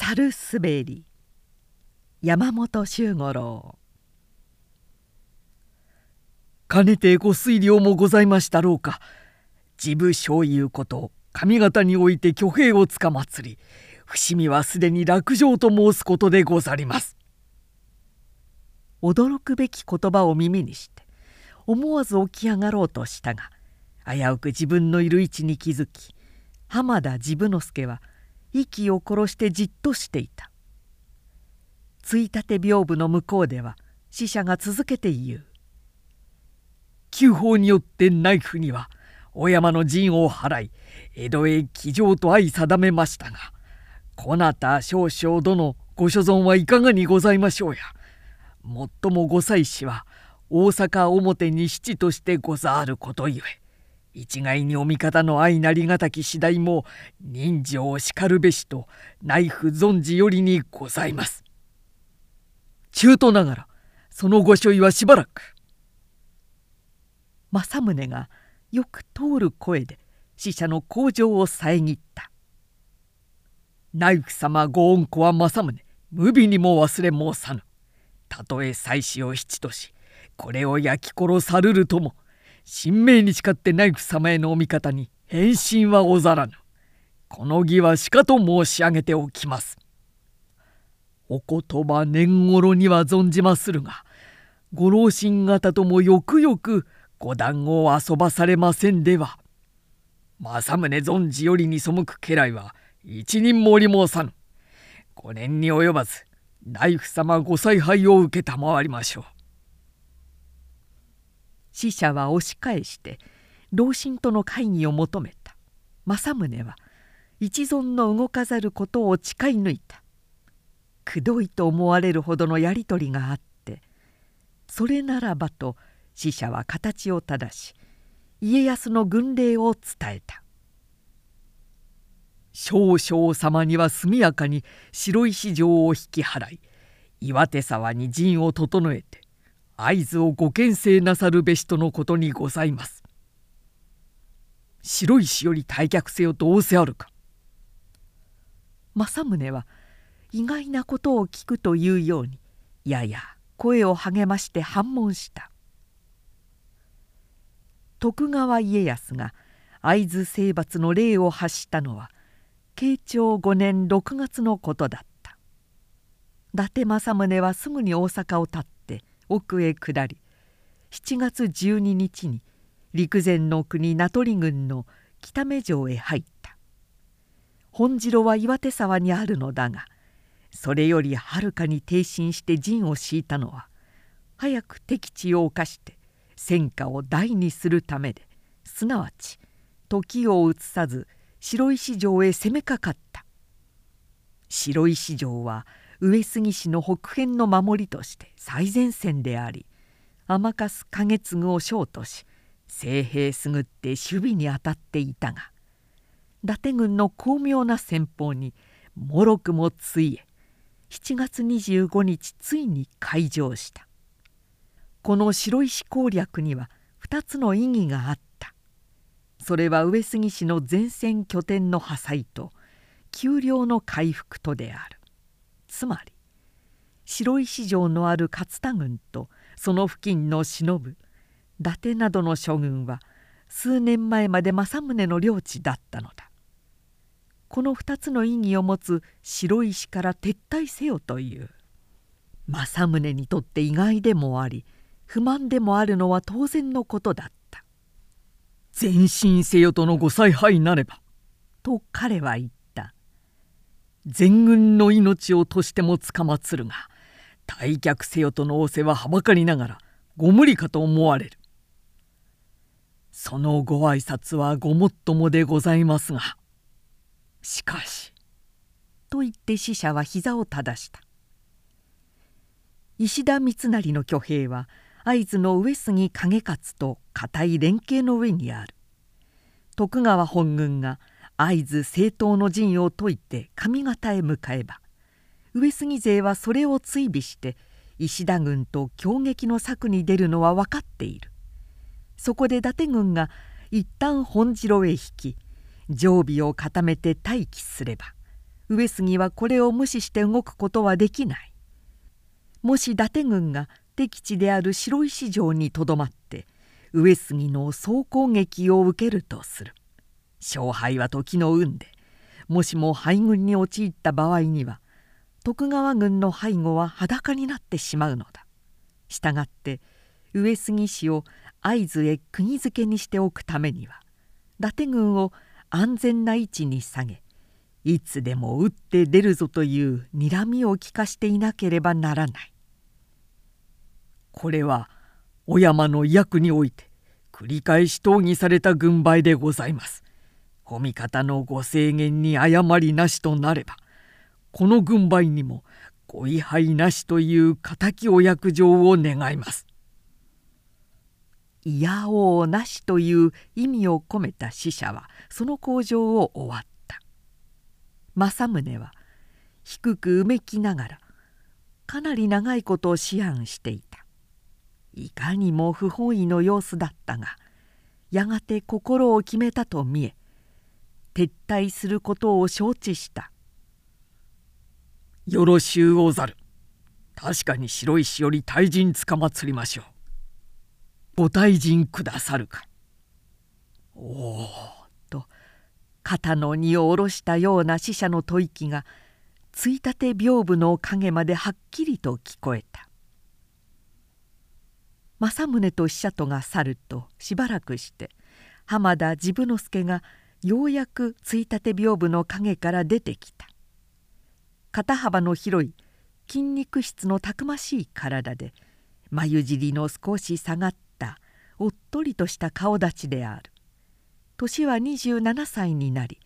猿滑り山本周五郎。かねてご推量もございましたろうか。自部所有こと上方において挙兵をつかまつり伏見はすでに落城と申すことでござります。驚くべき言葉を耳にして思わず起き上がろうとしたが危うく自分のいる位置に気づき浜田治部之助は息を殺してじっとしていたついたて屏風の向こうでは死者が続けて言う「旧法によってナイフには小山の陣を払い江戸へ騎乗と相定めましたがこなた少々殿ご所存はいかがにございましょうや。もっともご妻子は大阪表に七としてござることゆえ一概にお味方の愛なりがたき次第も人情をしかるべしとナイフ存じよりにございます。中途ながらそのご所意はしばらく。政宗がよく通る声で死者の向上を遮った「ナイフ様ご恩子は政宗無備にも忘れ申さぬ。たとえ妻子を七としこれを焼き殺さるるとも神明に誓ってナイフ様へのお味方に返信はござらぬ。この儀はしかと申し上げておきます。お言葉年頃には存じまするがご老臣方ともよくよくご談を遊ばされませんでは。政宗存じよりに背く家来は一人もおり申さぬ。5年に及ばず内府様ご采配を受けたまわりましょう。死者は押し返して老臣との会議を求めた。政宗は一存の動かざることを誓い抜いた。くどいと思われるほどのやり取りがあってそれならばと死者は形を正し家康の軍令を伝えた。少々様には速やかに白石城を引き払い岩手沢に陣を整えて合図をご牽制なさるべしとのことにございます。白石より退却せよどうせあるか。政宗は意外なことを聞くというようにやや声を励まして反問した。徳川家康が会津征伐の令を発したのは慶長5年6月のことだった伊達政宗はすぐに大阪を立って奥へ下り7月12日に陸前の国名取郡の北目城へ入った。本城は岩手沢にあるのだがそれよりはるかに挺身して陣を敷いたのは早く敵地を侵して戦果を大にするためですなわち時を移さず白石城へ攻めかかった。白石城は上杉氏の北辺の守りとして最前線であり天粕景継を将とし精兵すぐって守備に当たっていたが伊達軍の巧妙な戦法にもろくもついえ7月25日ついに開城した。この白石攻略には2つの意義があった。それは上杉氏の前線拠点の破砕と丘陵の回復とである。つまり白石城のある勝田軍とその付近の忍伊達などの諸軍は数年前まで政宗の領地だったのだ。この2つの意義を持つ白石から撤退せよという政宗にとって意外でもあり不満でもあるのは当然のことだった。前進せよとのご采配なれば」と彼は言った「全軍の命をとしてもつかまつるが退却せよとの仰せははばかりながらご無理かと思われる」そのご挨拶はごもっともでございますがしかし」と言って使者は膝を正した。石田三成の挙兵は会津の上杉景勝と固い連携の上にある。徳川本軍が会津政党の陣を解いて上方へ向かえば上杉勢はそれを追尾して石田軍と強撃の策に出るのは分かっている。そこで伊達軍が一旦本城へ引き常備を固めて待機すれば上杉はこれを無視して動くことはできない。もし伊達軍が敵地である白石城にとどまって上杉の総攻撃を受けるとする。勝敗は時の運でもしも敗軍に陥った場合には徳川軍の背後は裸になってしまうのだしたがって上杉氏を会津へ釘付けにしておくためには伊達軍を安全な位置に下げいつでも打って出るぞという睨みを利かしていなければならないこれは小山の役において繰り返し討議された軍配でございます。お味方のご制限に誤りなしとなればこの軍配にもご位牌なしという敵お役状を願います。いやおうなしという意味を込めた使者はその口上を終わった政宗は低くうめきながらかなり長いことを思案していたいかにも不本意の様子だったがやがて心を決めたと見え撤退することを承知した「よろしゅうござる。確かに白石より大陣つかまつりましょう」ご退陣くださるか。おおと肩の荷を下ろしたような死者の吐息がついたて屏風の影まではっきりと聞こえた。政宗と使者とが去るとしばらくして浜田治部之助がようやくついたて屏風の影から出てきた。肩幅の広い筋肉質のたくましい体で眉尻の少し下がったおっとりとした顔立ちである。年は27歳になり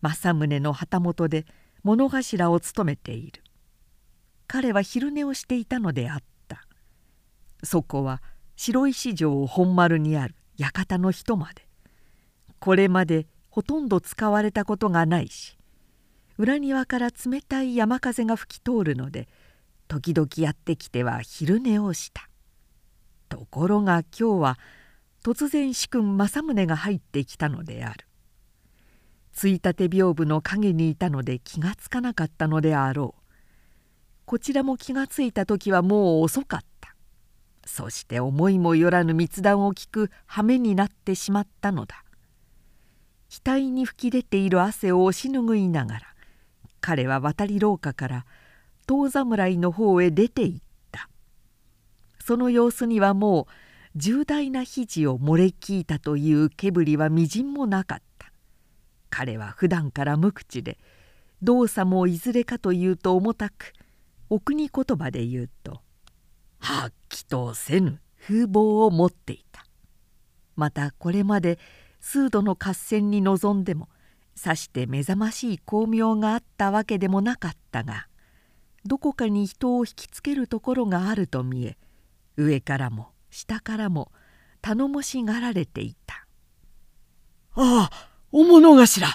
政宗の旗本で物頭を務めている。彼は昼寝をしていたのであった。そこは白石城本丸にある館の人まで。これまでほとんど使われたことがないし裏庭から冷たい山風が吹き通るので時々やってきては昼寝をした。ところが今日は突然主君政宗が入ってきたのである。ついたて屏風の陰にいたので気がつかなかったのであろう。こちらも気がついた時はもう遅かった。そして思いもよらぬ密談を聞く羽目になってしまったのだ。額に噴き出ている汗を押し拭いながら彼は渡り廊下から遠侍の方へ出て行った。その様子にはもう重大な肘を漏れ聞いたという毛振りはみじんもなかった。彼は普段から無口で動作もいずれかというと重たくお国言葉で言うと「はっきとせぬ風貌を持っていた」またこれまで数度の合戦に臨んでもさして目覚ましい巧妙があったわけでもなかったがどこかに人を引きつけるところがあると見え上からも下からも頼もしがられていた「ああお物頭!」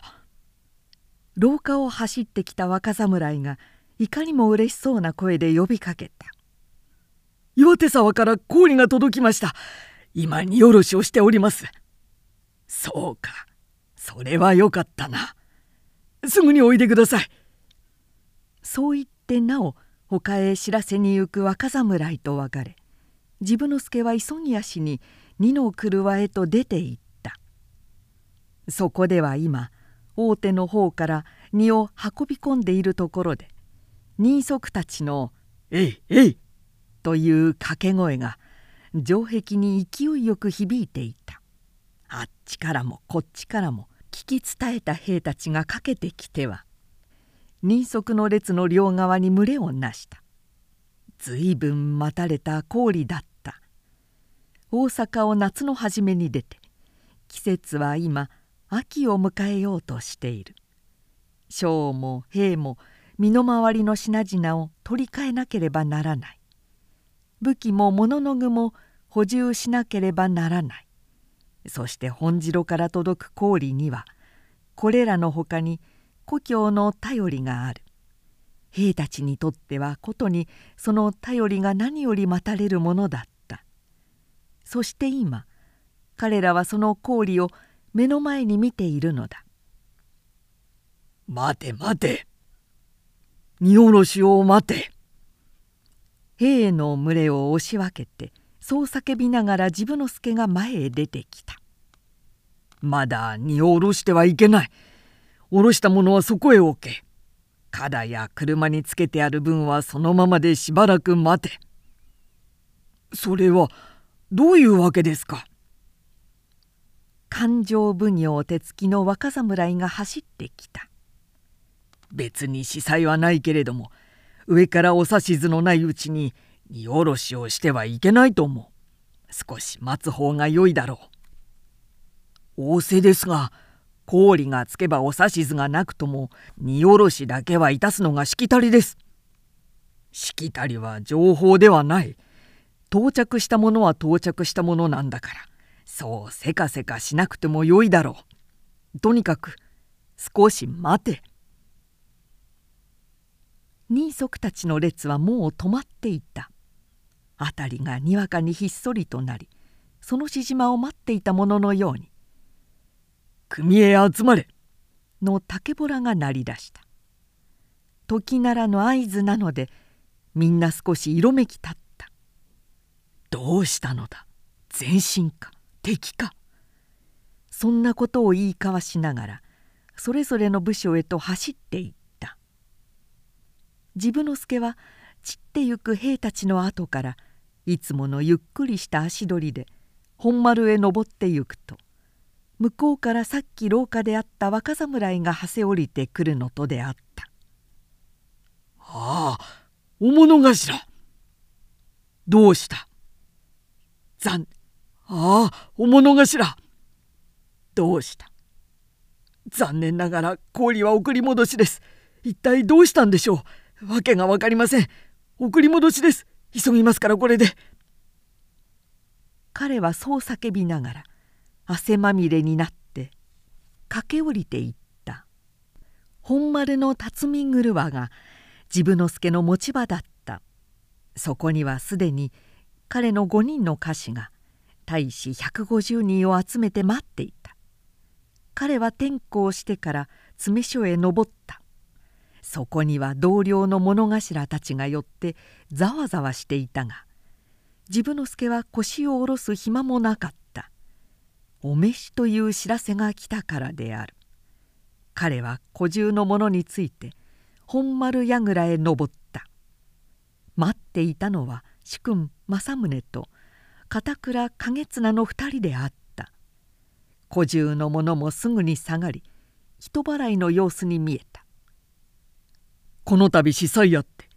廊下を走ってきた若侍がいかにもうれしそうな声で呼びかけた「岩手沢から氷が届きました。今荷下ろしをしております」「そうか。それはよかったな。すぐにおいでください」そう言ってなお他へ知らせに行く若侍と別れ治部之助は急ぎ足に二の車へと出て行った。そこでは今大手の方から荷を運び込んでいるところで人足たちの「えいえい!」という掛け声が城壁に勢いよく響いていた。あっちからもこっちからも聞き伝えた兵たちが駆けてきては人足の列の両側に群れをなした。随分待たれた氷だった。大阪を夏の初めに出て季節は今秋を迎えようとしている。将も兵も身の回りの品々を取り替えなければならない。武器も物の具も補充しなければならない。そして本城から届く氷にはこれらのほかに故郷の頼りがある。兵たちにとってはことにその頼りが何より待たれるものだそして今彼らはその氷を目の前に見ているのだ「待て待て。荷下ろしを待て」兵の群れを押し分けてそう叫びながら治部之助が前へ出てきた「まだ荷を下ろしてはいけない。下ろしたものはそこへ置け。肩や車につけてある分はそのままでしばらく待て」それはどういうわけですか？勘定奉行手つきの若侍が走ってきた。別に司祭はないけれども上からお指図のないうちに荷下ろしをしてはいけないと思う。少し待つ方が良いだろう。仰せですが氷がつけばお指図がなくとも荷下ろしだけはいたすのがしきたりです。しきたりは情報ではない。到着したものは到着したものなんだからそうせかせかしなくてもよいだろう。とにかく少し待て。人足たちの列はもう止まっていた。辺りがにわかにひっそりとなりそのしじまを待っていたもののように「組へ集まれ!」の竹ぼらが鳴り出した。時ならの合図なのでみんな少し色めき立ったどうしたのだ？前進か？敵か？そんなことを言い交わしながらそれぞれの部署へと走っていった。治部之助は散ってゆく兵たちの後からいつものゆっくりした足取りで本丸へ登ってゆくと向こうからさっき廊下であった若侍がはせ降りてくるのとであった「ああお物頭。どうした？残ああお物頭。どうした？残念ながら氷は送り戻しです。一体どうしたんでしょう？わけが分かりません。送り戻しです。急ぎますからこれで。彼はそう叫びながら汗まみれになって駆け下りていった。本丸の辰巳車が治部之助の持ち場だった。そこにはすでに彼の5人の家臣が大使150人を集めて待っていた。彼は転校してから詰所へ登った。そこには同僚の物頭たちが寄ってざわざわしていたが治部之助は腰を下ろす暇もなかった。お召しという知らせが来たからである。彼は小獣の者について本丸櫓へ登った。待っていたのは主君政宗と片倉景綱の二人であった。小獣の者もすぐに下がり人払いの様子に見えた。この度司祭あって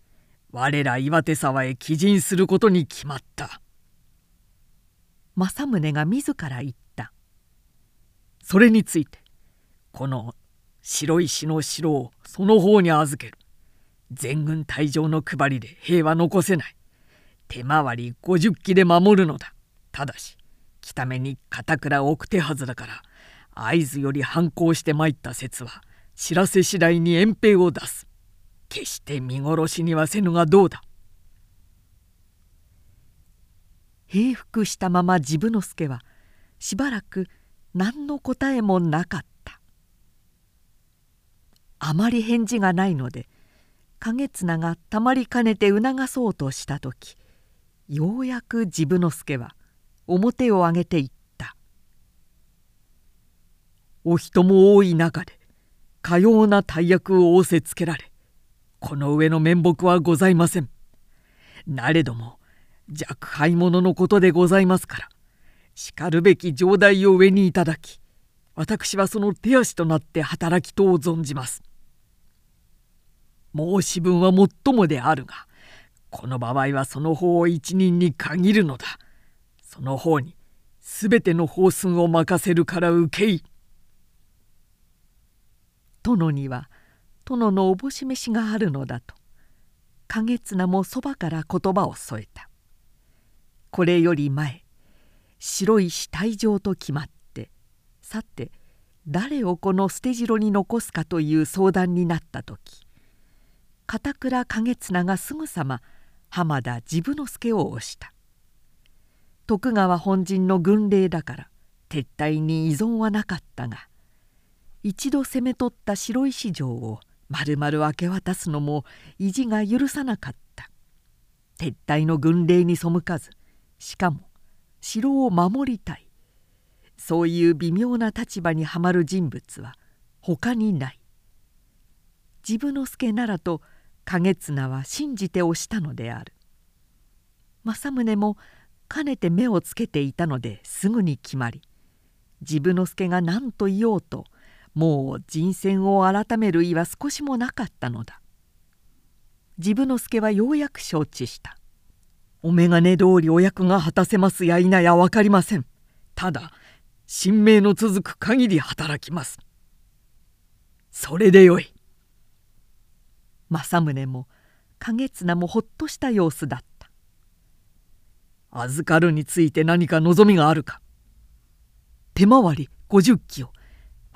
我ら岩手沢へ帰陣することに決まった。政宗が自ら言った。それについてこの白石の城をその方に預ける。全軍退場の配りで兵は残せない。手回り50機で守るのだ。ただし北目に片倉を置く手はずだから会津より反抗して参った説は知らせ次第に遠兵を出す。決して見殺しにはせぬがどうだ。平服したまま治部之助はしばらく何の答えもなかった。あまり返事がないので景綱がたまりかねて促そうとした時ようやく治部之助は表を上げていった「お人も多い中でかような大役を仰せつけられこの上の面目はございません。なれども若輩者のことでございますからしかるべき上代を上にいただき私はその手足となって働きとを存じます。申し分はもっともであるがこの場合はその方を一人に限るのだ。その方に全ての法寸を任せるから受けい。殿には殿のおぼし飯があるのだと。景綱もそばから言葉を添えた。これより前白石退場と決まってさて誰をこの捨て城に残すかという相談になった時片倉景綱がすぐさま浜田治部之助を押した。徳川本陣の軍令だから撤退に依存はなかったが一度攻め取った白石城を丸々明け渡すのも意地が許さなかった。撤退の軍令に背かずしかも城を守りたい。そういう微妙な立場にはまる人物は他にない。治部之助ならと景綱は信じて押したのである。政宗もかねて目をつけていたのですぐに決まり治部之助が何と言おうともう人選を改める意は少しもなかったのだ。治部之助はようやく承知した。お眼鏡通りお役が果たせますや否や分かりません。ただ神明の続く限り働きます。それでよい。政宗も景綱もほっとした様子だった。預かるについて何か望みがあるか。手回り50機を。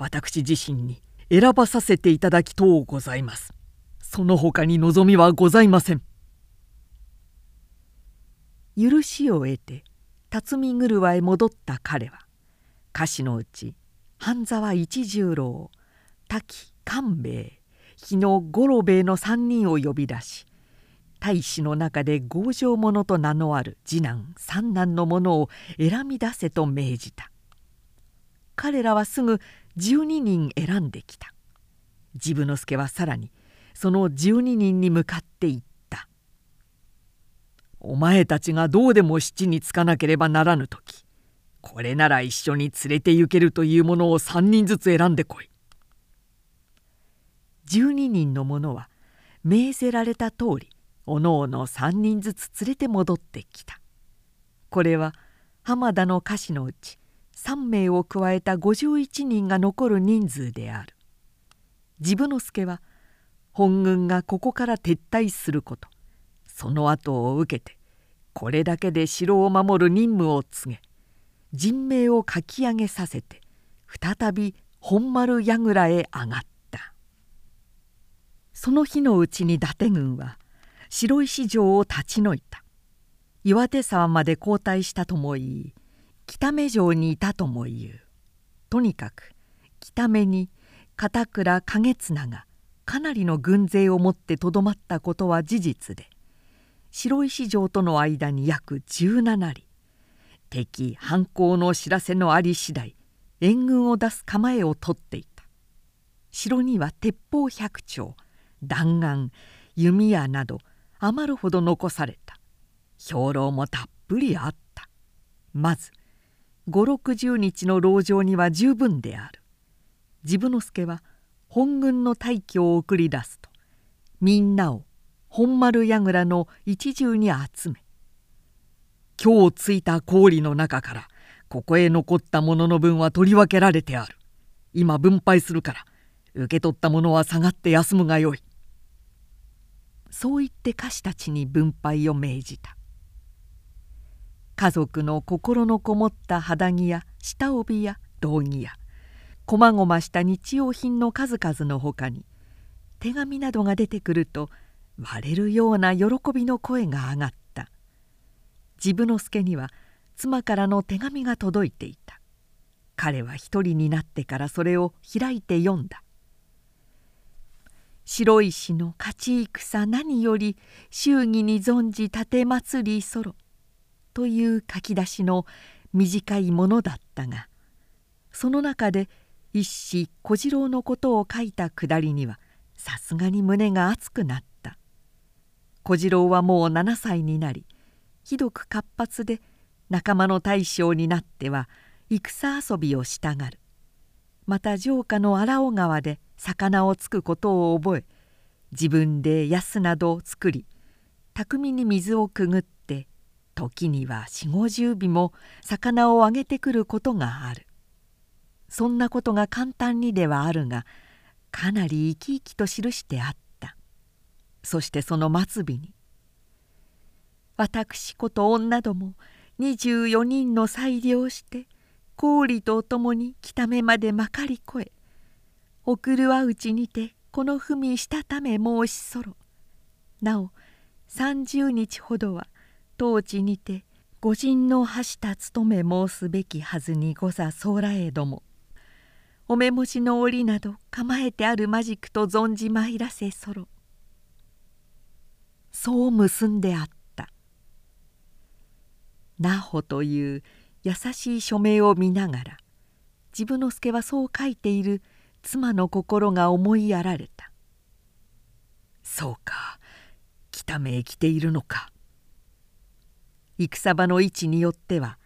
私自身に選ばさせていただきとうございます。その他に望みはございません。許しを得て辰巳車へ戻った彼は歌詞のうち半沢一十郎滝官兵衛日野五郎兵衛の3人を呼び出し大使の中で強情者と名のある次男三男の者を選び出せと命じた。彼らはすぐ12人選んできた。治部之助はさらにその12人に向かって言った「お前たちがどうでも七につかなければならぬ時これなら一緒に連れて行けるというものを3人ずつ選んでこい」12人の者は命ぜられた通りおのおの3人ずつ連れて戻ってきた。これは浜田の歌詞のうち3名を加えた51人が残る人数である。治部之助は本軍がここから撤退すること。その後を受けてこれだけで城を守る任務を告げ人命を書き上げさせて再び本丸櫓へ上がった。その日のうちに伊達軍は白石城を立ち退いた。岩手沢まで後退したとも言い北目城にいたとも言う。とにかく北目に片倉景綱がかなりの軍勢を持ってとどまったことは事実で白石城との間に約17里敵反抗の知らせのあり次第援軍を出す構えをとっていた。城には鉄砲百丁弾丸弓矢など余るほど残された。兵糧もたっぷりあった。まず五六十日の籠城には十分である。治部之助は本軍の大挙を送り出すとみんなを本丸櫓の一重に集め今日ついた氷の中からここへ残ったものの分は取り分けられてある。今分配するから受け取ったものは下がって休むがよい。そう言って歌手たちに分配を命じた。家族の心のこもった肌着や下帯や道着やこまごました日用品の数々のほかに手紙などが出てくると割れるような喜びの声が上がった。治部之助には妻からの手紙が届いていた。彼は一人になってからそれを開いて読んだ。白石の勝ち戦何より祝儀に存じ立祭りそろ。という書き出しの短いものだったがその中で一子小次郎のことを書いたくだりにはさすがに胸が熱くなった。小次郎はもう7歳になりひどく活発で仲間の大将になっては戦遊びをしたがる。また城下の荒尾川で魚をつくことを覚え自分で安などを作り巧みに水をくぐっ時には四五十尾も魚をあげてくることがある。そんなことが簡単にではあるがかなり生き生きと記してあった。そしてその末尾に「私こと女ども24人の裁量して氷と共に北目までまかり越え送るはうちにてこの文したため申しそろ。なお30日ほどは当地にて御人の発した務め申すべきはずにござ候らえども。お目文字の折など構えてあるマジックと存じ参らせそろ。そう結んであった。那穂という優しい署名を見ながら自分の助はそう書いている妻の心が思いやられた。そうか北目へ来ているのか。戦場の位置によっては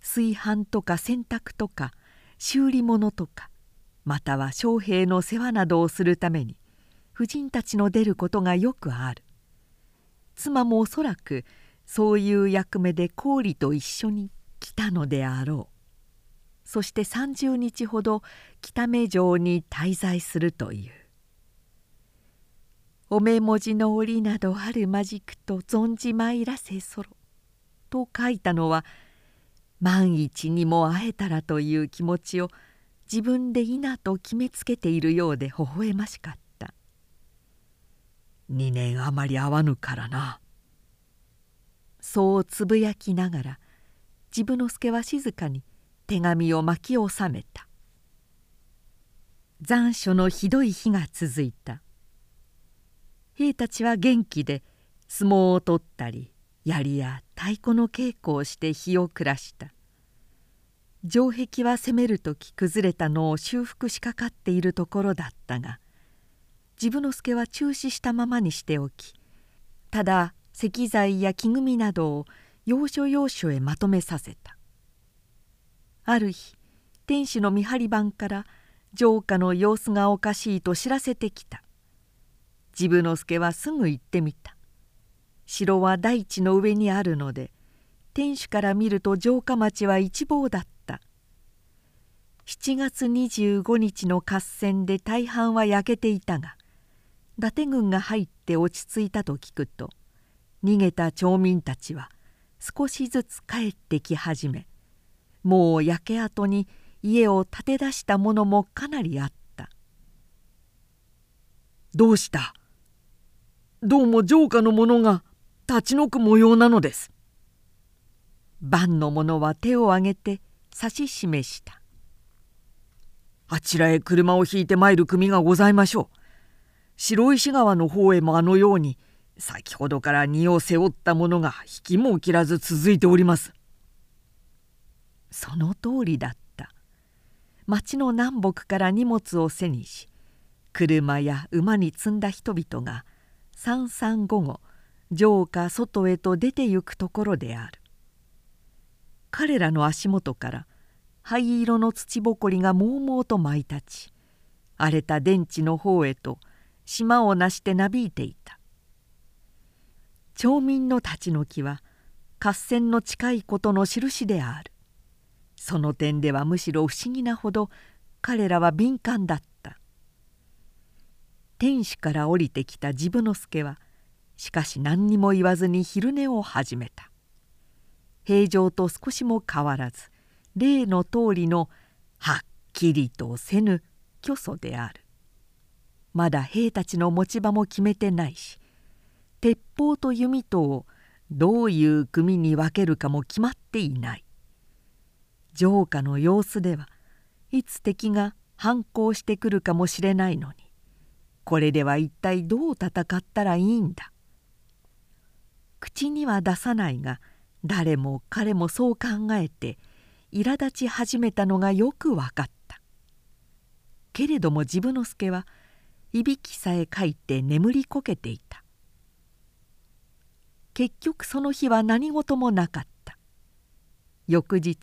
炊飯とか洗濯とか修理物とかまたは将兵の世話などをするために婦人たちの出ることがよくある。妻もおそらくそういう役目で氷と一緒に来たのであろう。そして30日ほど北目城に滞在するという「お目文字の折などあるまじくと存じ参らせそろ」と書いたのは万一にも会えたらという気持ちを自分でいなと決めつけているようで微笑ましかった。2年余り会わぬからな。そうつぶやきながら治部之助は静かに手紙を巻き収めた。残暑のひどい日が続いた。兵たちは元気で相撲を取ったり槍や太鼓の稽古をして日を暮らした。城壁は攻める時崩れたのを修復しかかっているところだったが治部之助は中止したままにしておきただ石材や木組みなどを要所要所へまとめさせた。ある日天使の見張り番から城下の様子がおかしいと知らせてきた。治部之助はすぐ行ってみた。城は大地の上にあるので天守から見ると城下町は一望だった。7月25日の合戦で大半は焼けていたが伊達軍が入って落ち着いたと聞くと逃げた町民たちは少しずつ帰ってき始めもう焼け跡に家を建て出したものもかなりあった「どうした？どうも城下の者が立ち退く模様なのです」番の者は手を挙げて指し示した「あちらへ車を引いて参る組がございましょう」白石川の方へもあのように先ほどから荷を背負ったものが引きも切らず続いております。その通りだった。町の南北から荷物を背にし車や馬に積んだ人々が三三午後城下外へと出て行くところである。彼らの足元から灰色の土ぼこりがもうもうと舞い立ち荒れた電池の方へと島をなしてなびいていた。町民の立ち退きは合戦の近いことの印である。その点ではむしろ不思議なほど彼らは敏感だった。天守から降りてきた治部之助はしかし何にも言わずに昼寝を始めた。平常と少しも変わらず例の通りのはっきりとせぬ虚祖である。まだ兵たちの持ち場も決めてないし鉄砲と弓とをどういう組に分けるかも決まっていない。城下の様子ではいつ敵が反抗してくるかもしれないのにこれでは一体どう戦ったらいいんだ。口には出さないが誰も彼もそう考えて苛立ち始めたのがよく分かった。けれども治部之助はいびきさえかいて眠りこけていた。結局その日は何事もなかった。翌日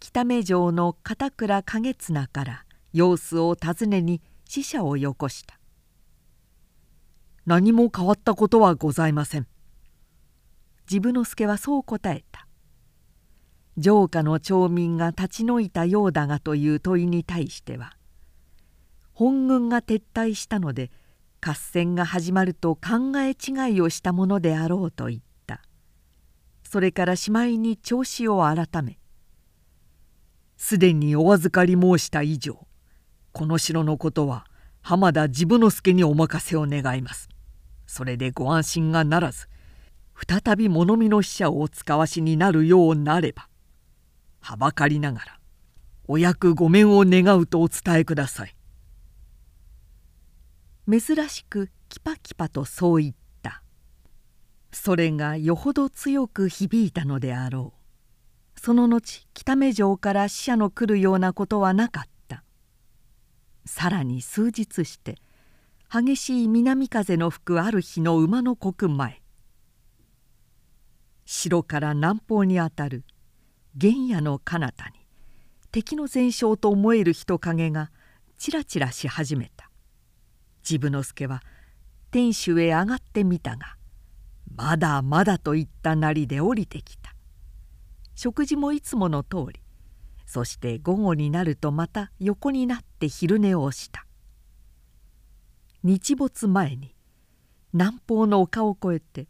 北目城の片倉景綱から様子を尋ねに使者をよこした。何も変わったことはございません。治部之助はそう答えた。城下の町民が立ち退いたようだがという問いに対しては本軍が撤退したので合戦が始まると考え違いをしたものであろうと言った。それからしまいに調子を改め「すでにお預かり申した以上この城のことは浜田治部之助にお任せを願います」それでご安心がならず再び物見の使者をお使わしになるようなればはばかりながらお役御免を願うとお伝えください」珍しくキパキパとそう言った。それがよほど強く響いたのであろう。その後北目城から死者の来るようなことはなかった。さらに数日して激しい南風の吹くある日の馬の刻前城から南方にあたる原野の彼方に敵の前哨と思える人影がちらちらし始めた。治部之助は天守へ上がってみたがまだまだといったなりで降りてきた。食事もいつもの通りそして午後になるとまた横になって昼寝をした。日没前に南方の丘を越えて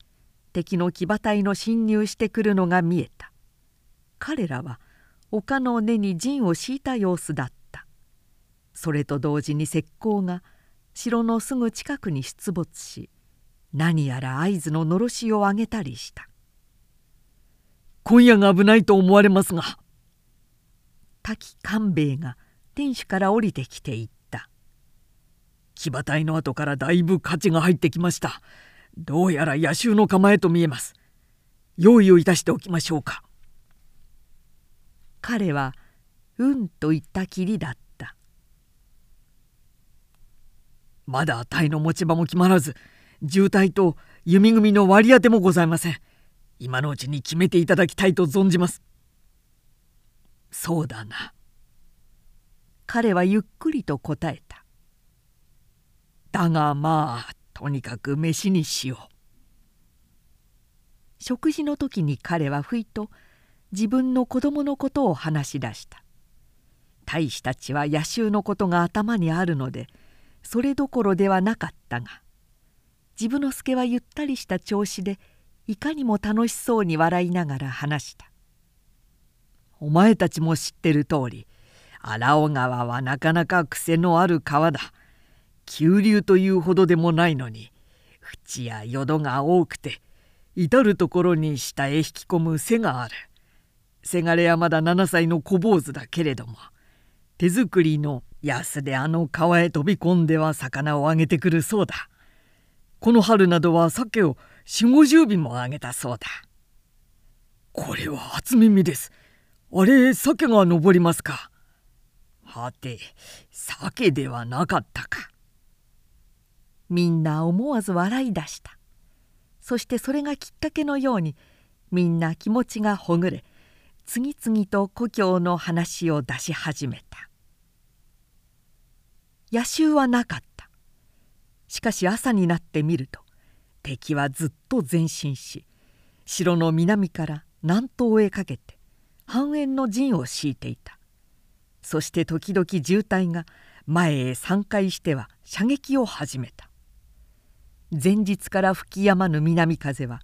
敵の騎馬隊の侵入してくるのが見えた。彼らは丘の根に陣を敷いた様子だった。それと同時に石膏が城のすぐ近くに出没し何やら合図ののろしを上げたりした。今夜が危ないと思われますが。滝官兵衛が天守から降りてきていった騎馬隊の後からだいぶ価値が入ってきましたどうやら野衆の構えと見えます。用意をいたしておきましょうか。彼は「うん」と言ったきりだった。まだ隊の持ち場も決まらず渋滞と弓組の割り当てもございません。今のうちに決めていただきたいと存じます。そうだな。彼はゆっくりと答えた。だがまあとにかく飯にしよう。食事の時に彼はふいと自分の子供のことを話し出した。大使たちは野衆のことが頭にあるのでそれどころではなかったが治部之助はゆったりした調子でいかにも楽しそうに笑いながら話した「お前たちも知ってる通り荒尾川はなかなか癖のある川だ。急流というほどでもないのに淵や淀が多くて至る所に下へ引き込む背がある。せがれはまだ7歳の小坊主だけれども手作りの安であの川へ飛び込んでは魚をあげてくるそうだ。この春などは鮭を4 5 0尾もあげたそうだ。これは初耳です。あれ鮭が登りますか。はて鮭ではなかったか。みんな思わず笑い出した。そしてそれがきっかけのようにみんな気持ちがほぐれ次々と故郷の話を出し始めた。野襲はなかった。しかし朝になってみると敵はずっと前進し城の南から南東へかけて半円の陣を敷いていた。そして時々渋滞が前へ3回しては射撃を始めた。前日から吹き止まぬ南風は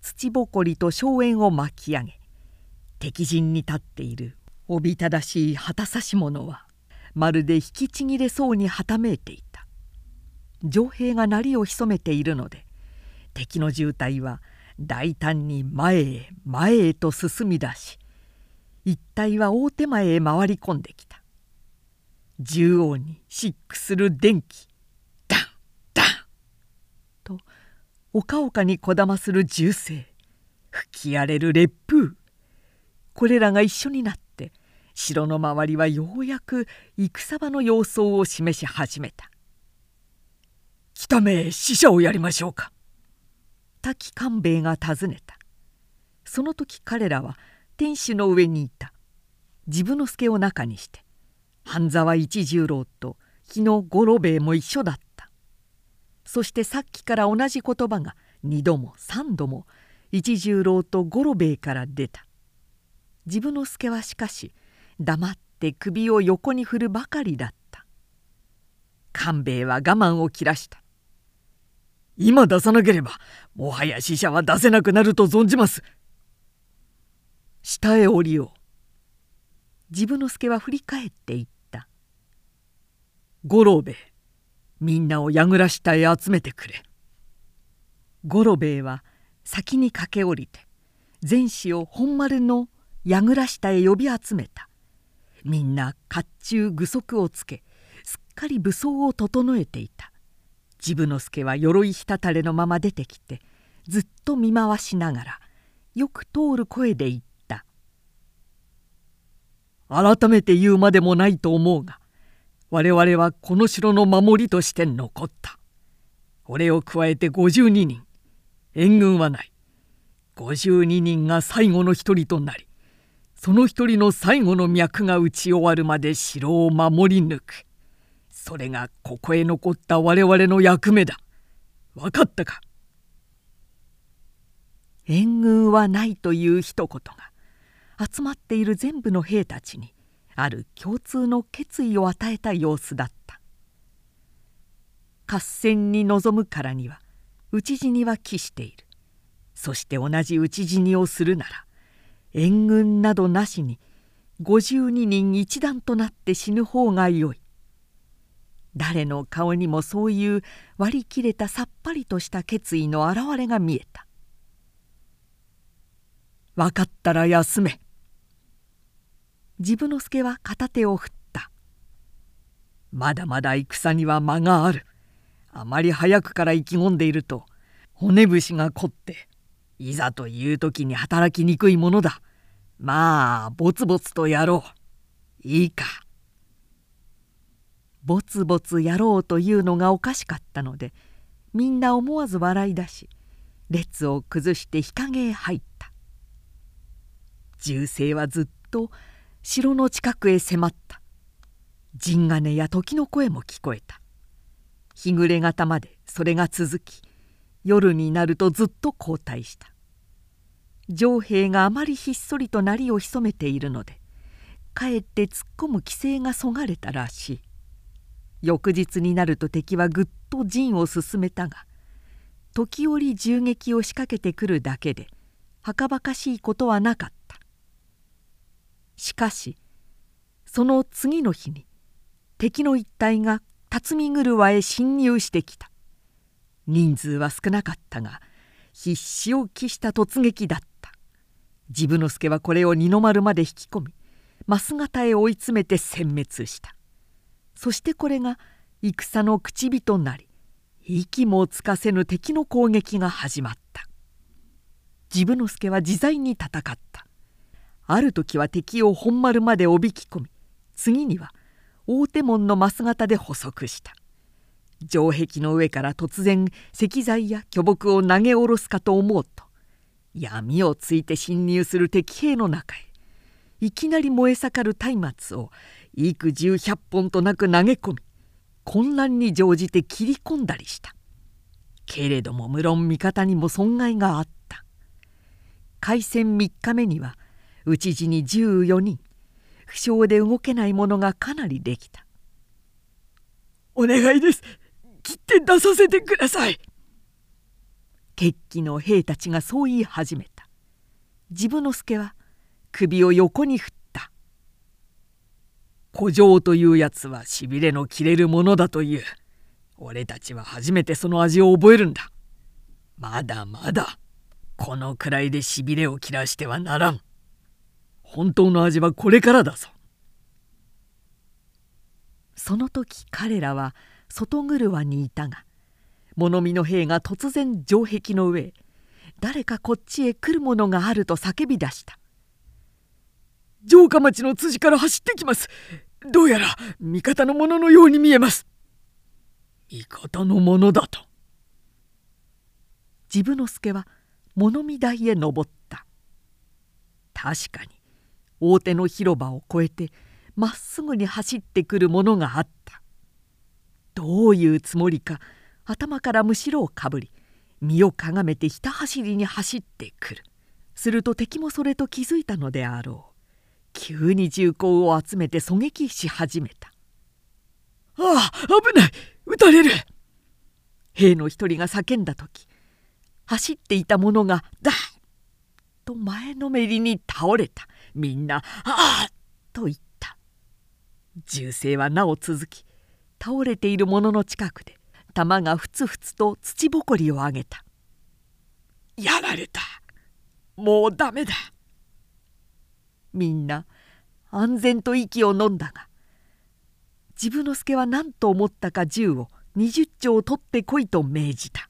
土ぼこりと荘園を巻き上げ敵陣に立っているおびただしい旗差し者はまるで引きちぎれそうにはためいていた。城兵が鳴りを潜めているので敵の渋滞は大胆に前へ前へと進み出し一帯は大手前へ回り込んできた。縦横にシックする電気ダンダンとおかおかにこだまする銃声。吹き荒れる烈風。これらが一緒になって城の周りはようやく戦場の様相を示し始めた「北目死者をやりましょうか」滝官兵衛が尋ねた。その時彼らは天守の上にいた。治部之助を中にして半沢一十郎と日野五郎兵衛も一緒だった。そしてさっきから同じ言葉が二度も三度も一十郎と五郎兵衛から出た。治部之助はしかし黙って首を横に振るばかりだった。官兵衛は我慢を切らした。今出さなければもはや死者は出せなくなると存じます。下へ降りよう。治部之助は振り返って言った。五郎兵衛。みんなを櫓下へ集めてくれ。五郎兵衛は先に駆け下りて前子を本丸の櫓下へ呼び集めた。みんな甲冑具足をつけすっかり武装を整えていた。治部之助は鎧ひたたれのまま出てきてずっと見回しながらよく通る声で言った「改めて言うまでもないと思うが我々はこの城の守りとして残った。俺を加えて52人。援軍はない。52人が最後の一人となりその一人の最後の脈が打ち終わるまで城を守り抜く。それがここへ残った我々の役目だ。分かったか？援軍はないという一言が集まっている全部の兵たちにある共通の決意を与えた様子だった。合戦に臨むからには討ち死には期している。そして同じ討ち死にをするなら援軍などなしに52人一団となって死ぬ方がよい。誰の顔にもそういう割り切れたさっぱりとした決意の表れが見えた「分かったら休め」治部之助は片手を振った「まだまだ戦には間がある。あまり早くから意気込んでいると骨節が凝っていざという時に働きにくいものだ。まあぼつぼつとやろう。いいか」ぼつぼつやろうというのがおかしかったのでみんな思わず笑い出し列を崩して日陰へ入った。銃声はずっと城の近くへ迫った。陣金や時の声も聞こえた。日暮れ方までそれが続き夜になるとずっと後退した。城兵があまりひっそりと鳴りを潜めているのでかえって突っ込む規制がそがれたらしい。翌日になると敵はぐっと陣を進めたが時折銃撃を仕掛けてくるだけではかばかしいことはなかった。しかしその次の日に敵の一帯が辰巳車へ侵入してきた。人数は少なかったが必死を期した突撃だった。治部之助はこれを二の丸まで引き込み増形へ追い詰めて殲滅した。そしてこれが戦の口火となり息もつかせぬ敵の攻撃が始まった。治部之助は自在に戦った。ある時は敵を本丸までおびき込み次には大手門の増形で捕捉した。城壁の上から突然石材や巨木を投げ下ろすかと思うと闇をついて侵入する敵兵の中へいきなり燃え盛る松明を幾十百本となく投げ込み混乱に乗じて切り込んだりした。けれども無論味方にも損害があった。開戦3日目には討ち死に14人。負傷で動けない者がかなりできた「お願いです。切って出させてください」決起の兵たちがそう言い始めた。治部之助は首を横に振った「古城というやつはしびれの切れるものだという。俺たちは初めてその味を覚えるんだ。まだまだこのくらいでしびれを切らしてはならん。本当の味はこれからだぞ」その時彼らは外車にいたが物見の兵が突然城壁の上へ誰かこっちへ来るものがあると叫び出した「城下町の辻から走ってきます。どうやら味方のもののように見えます」味方のものだと。治部之助は物見台へ登った。確かに大手の広場を越えてまっすぐに走ってくるものがあった。どういうつもりか頭からむしろをかぶり身をかがめてひた走りに走ってくる。すると敵もそれと気づいたのであろう。急に銃口を集めて狙撃し始めた「ああ危ない！撃たれる!」兵の一人が叫んだ時走っていた者が「だ!」と前のめりに倒れた。みんな「ああ!」と言った。銃声はなお続き倒れている者のの近くで玉がふつふつと土ぼこりを上げた「やられた。もうダメだ」みんな「安全と息を飲んだが治部之助は何と思ったか銃を20丁取ってこいと命じた。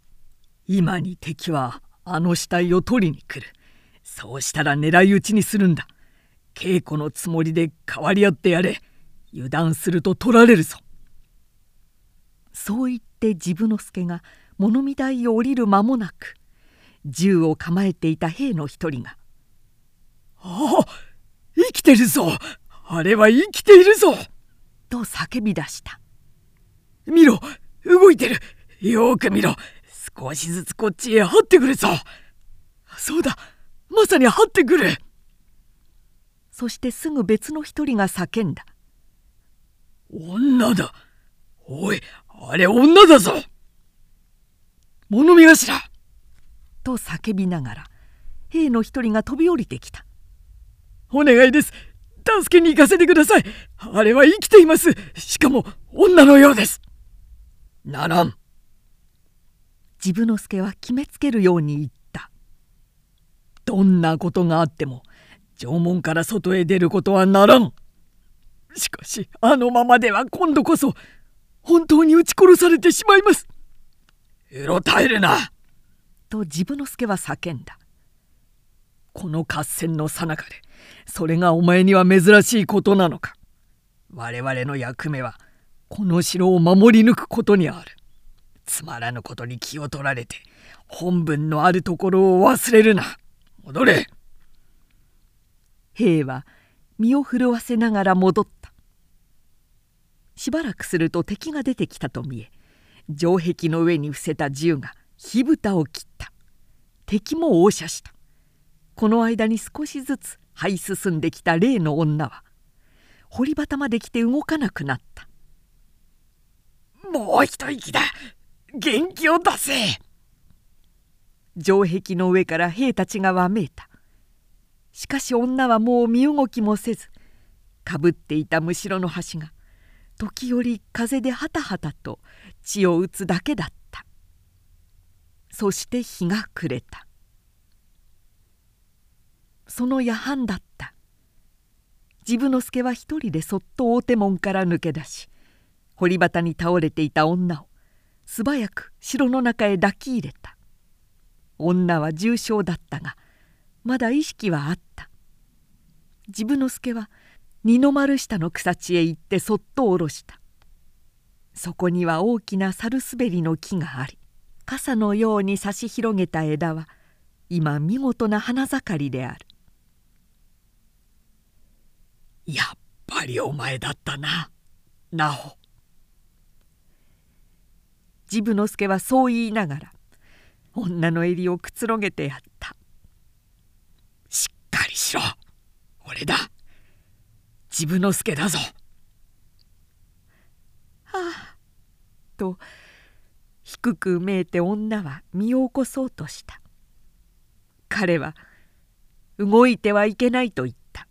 今に敵はあの死体を取りに来る。そうしたら狙い撃ちにするんだ。稽古のつもりで代わり合ってやれ。油断すると取られるぞ。そう言って治部之助が物見台を降りる間もなく銃を構えていた兵の一人が「ああ生きてるぞ。あれは生きているぞ!」と叫び出した「見ろ動いてる。よく見ろ。少しずつこっちへ張ってくるぞ。そうだまさに張ってくる!」そしてすぐ別の一人が叫んだ「女だ。おいあれ女だぞ。物見頭!」と叫びながら兵の一人が飛び降りてきた「お願いです。助けに行かせてください。あれは生きています。しかも女のようです。ならん。治部之助は決めつけるように言った。どんなことがあっても城門から外へ出ることはならん。しかしあのままでは今度こそ本当に撃ち殺されてしまいます。うろたえるな。と治部之助は叫んだ。この合戦のさなかでそれがお前には珍しいことなのか。我々の役目はこの城を守り抜くことにある。つまらぬことに気を取られて本分のあるところを忘れるな。戻れ兵は身を震わせながら戻った。しばらくすると敵が出てきたと見え城壁の上に伏せた銃が火蓋を切った。敵も応射した。この間に少しずつ這い進んできた例の女は堀端まで来て動かなくなったもう一息だ。元気を出せ。城壁の上から兵たちがわめいた。しかし女はもう身動きもせずかぶっていたむしろの端が時折風でハタハタと血を打つだけだった。そして日が暮れた。その夜半だった。治部之助は一人でそっと大手門から抜け出し堀端に倒れていた女を素早く城の中へ抱き入れた。女は重傷だったがまだ意識はあった。治部之助は二の丸下の草地へ行ってそっと下ろした。そこには大きなサルスベリの木があり傘のように差し広げた枝は今見事な花盛りである。やっぱりお前だったななお治部之助はそう言いながら女の襟をくつろげてやった。りしろ俺だ。治部之助だぞ。はあ。と低くめいて女は身を起こそうとした。彼は動いてはいけないと言った。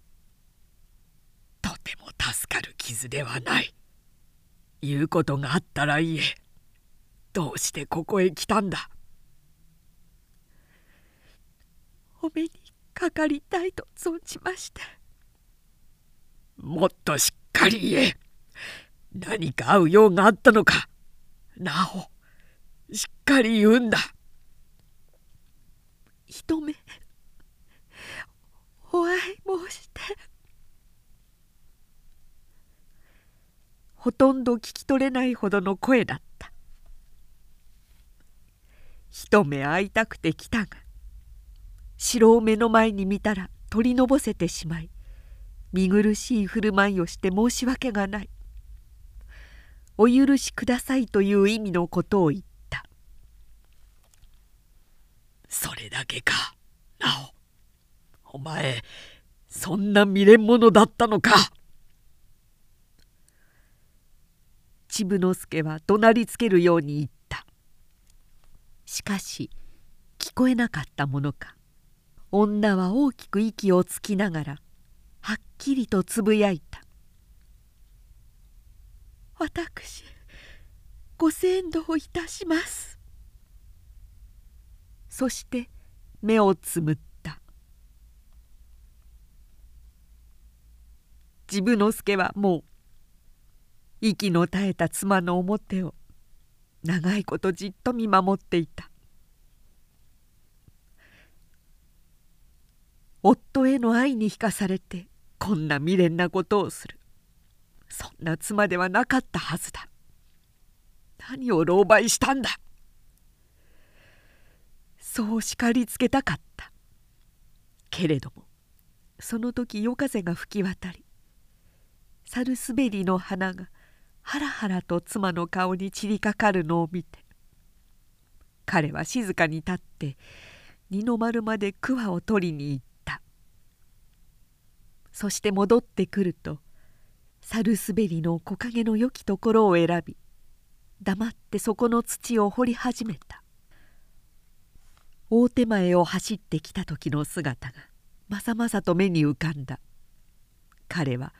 とても助かる傷ではない。言うことがあったら言え。どうしてここへ来たんだ。お目にかかりたいと存じましてもっとしっかり言え。何か会う用があったのか。なおしっかり言うんだ。一目。お会い申して。ほとんど聞き取れないほどの声だった。一目会いたくて来たが城を目の前に見たら取りのぼせてしまい見苦しい振る舞いをして申し訳がない。お許しくださいという意味のことを言った。それだけかなお。お前そんな未練者だったのか。治部之助は怒鳴りつけるように言った。しかし聞こえなかったものか。女は大きく息をつきながらはっきりとつぶやいた「私ご先導いたします」そして目をつむった。治部之助はもう息の絶えた妻の表を長いことじっと見守っていた。夫への愛に引かされてこんな未練なことをする。そんな妻ではなかったはずだ。何を狼狽したんだ。そう叱りつけたかった。けれどもその時夜風が吹き渡りサルスベリの花がハラハラと妻の顔に散りかかるのを見て彼は静かに立って二の丸まで桑を取りに行った。そして戻ってくるとサルスベリの木陰の良きところを選び黙ってそこの土を掘り始めた。大手前を走ってきた時の姿がまさまさと目に浮かんだ。彼は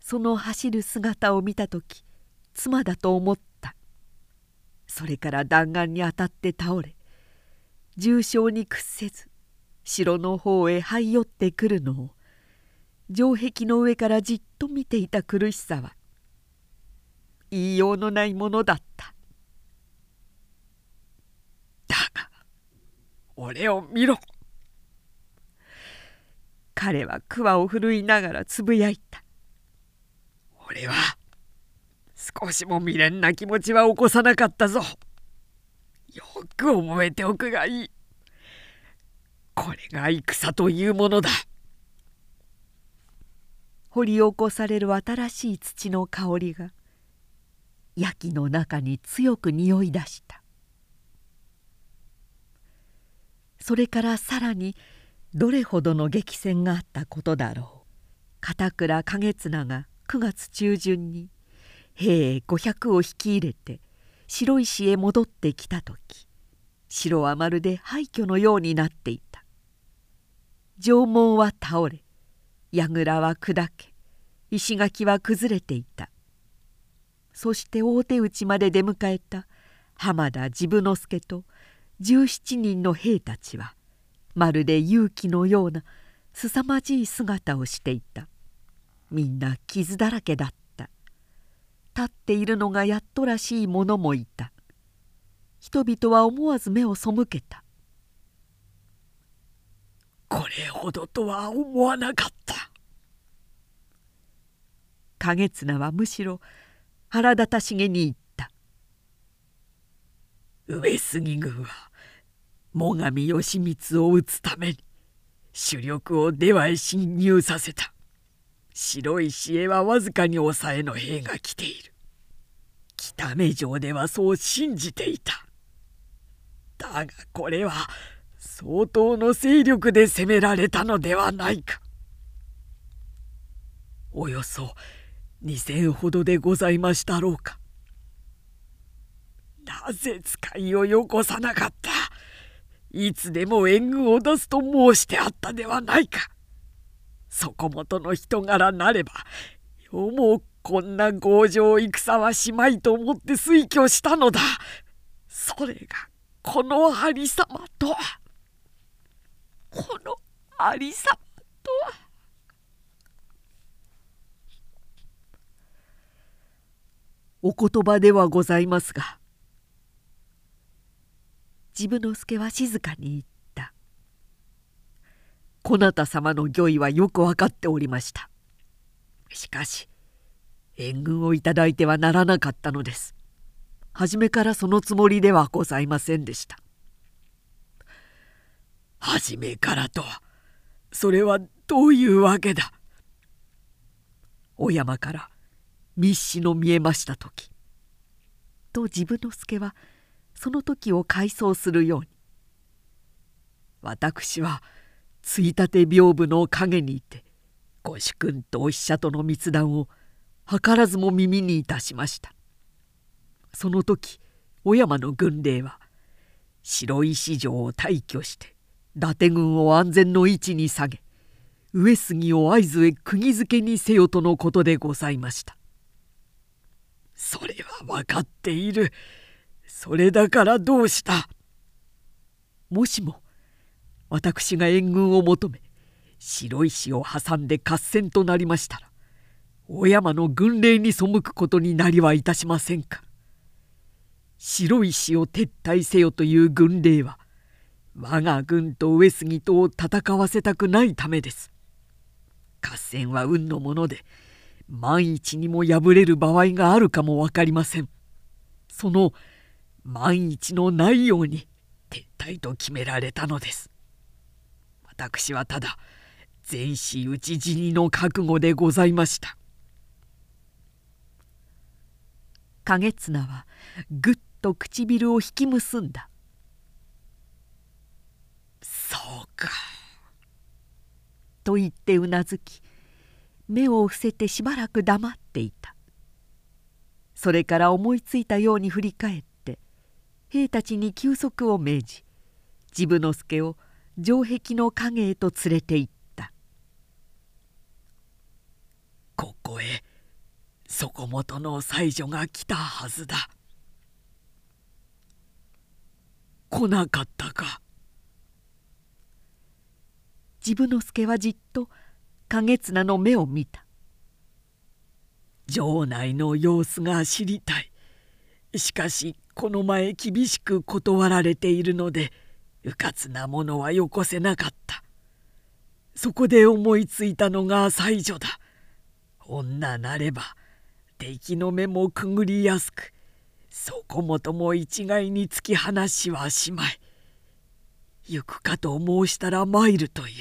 その走る姿を見た時妻だと思った。それから弾丸に当たって倒れ重傷に屈せず城の方へ這い寄ってくるのを城壁の上からじっと見ていた苦しさは言いようのないものだった。だが俺を見ろ。彼は桑を振るいながらつぶやいた。俺は少しも未練な気持ちは起こさなかったぞ。よく覚えておくがいい。これが戦というものだ。掘り起こされる新しい土の香りが焼きの中に強く匂い出した。それからさらにどれほどの激戦があったことだろう。片倉景綱が9月中旬に兵500を引き入れて白石へ戻ってきた時城はまるで廃墟のようになっていた。城門は倒れ櫓は砕け石垣は崩れていた。そして大手打ちまで出迎えた浜田治部之助と17人の兵たちはまるで勇気のような凄まじい姿をしていた。みんな傷だらけだった。立っているのがやっとらしい者もいた。人々は思わず目を背けた。これほどとは思わなかった。景綱はむしろ腹立たしげに言った。上杉軍は最上義満を討つために主力を出羽へ侵入させた。白い市へはわずかに抑えの兵が来ている。北目城ではそう信じていた。だがこれは相当の勢力で攻められたのではないか。およそ2,000ほどでございましたろうか。なぜ使いをよこさなかった。いつでも援軍を出すと申してあったではないか。そこもとの人柄なればよもこんな強情戦はしまいと思って推挙したのだ。それがこのありさまとは。このありさまとは。お言葉ではございますが治部之助は静かに言った「こなた様の御意はよく分かっておりました。しかし援軍をいただいてはならなかったのです。初めからそのつもりではございませんでした。初めからとはそれはどういうわけだ。お山から密使の見えました時。と治部之助はその時を回想するように。私はついたて屏風の陰にいてご主君とお使者との密談を図らずも耳にいたしました。その時小山の軍令は白石城を退去して伊達軍を安全の位置に下げ上杉を会津へ釘付けにせよとのことでございました。それは分かっている。それだからどうした？もしも私が援軍を求め白石を挟んで合戦となりましたらお山の軍令に背くことになりはいたしませんか？白石を撤退せよという軍令は我が軍と上杉とを戦わせたくないためです。合戦は運のもので万一にも敗れる場合があるかも分かりません。その万一のないように撤退と決められたのです。私はただ全死討ち死にの覚悟でございました。景綱はぐっと唇を引き結んだ「そうか」と言ってうなずき目を伏せてしばらく黙っていた。それから思いついたように振り返って兵たちに休息を命じ治部之助を城壁の影へと連れて行った「ここへ底本の妻女が来たはずだ。来なかったか。治部之助はじっと景綱の目を見た。城内の様子が知りたい。しかしこの前厳しく断られているのでうかつなものはよこせなかった。そこで思いついたのが妻女だ。女なれば敵の目もくぐりやすくそこもとも一概に突き放しはしまい。行くかと申したら参るという。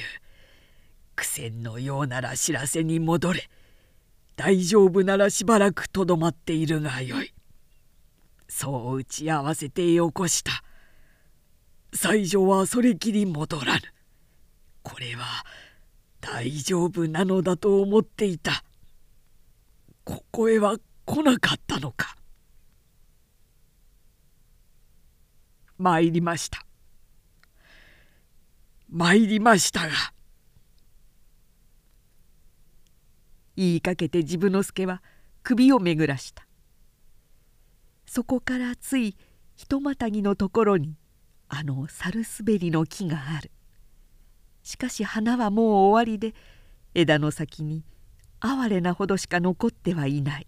苦戦のようなら知らせに戻れ。大丈夫ならしばらくとどまっているがよい。そう打ち合わせてよこした。妻女はそれきり戻らぬ。これは大丈夫なのだと思っていた。ここへは来なかったのか。参りました。参りましたが言いかけて治部之助は首を巡らした。そこからつい一またぎのところにあの猿滑りの木がある。しかし花はもう終わりで枝の先に哀れなほどしか残ってはいない。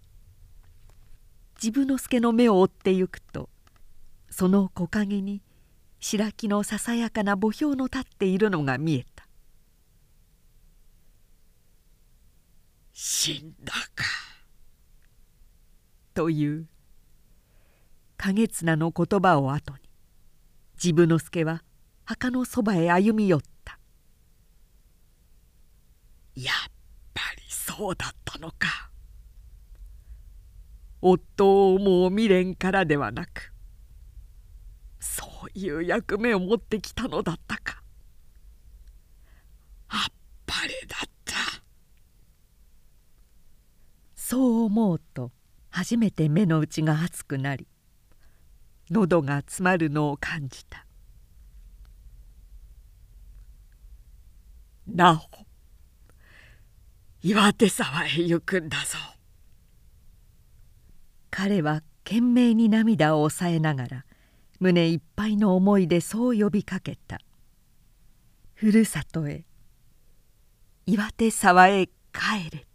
治部之助の目を追ってゆくとその木陰に白木のささやかな墓標の立っているのが見えた「死んだか」という景綱の言葉を後に治部之助は墓のそばへ歩み寄った「やっぱりそうだったのか」夫を思う未練からではなくそういう役目を持ってきたのだったか。あっぱれだったそう思うと初めて目の内が熱くなり喉が詰まるのを感じた。なお岩手沢へ行くんだぞ。彼は懸命に涙を抑えながら胸いっぱいの思いでそう呼びかけた「ふるさとへ岩手沢へ帰れ」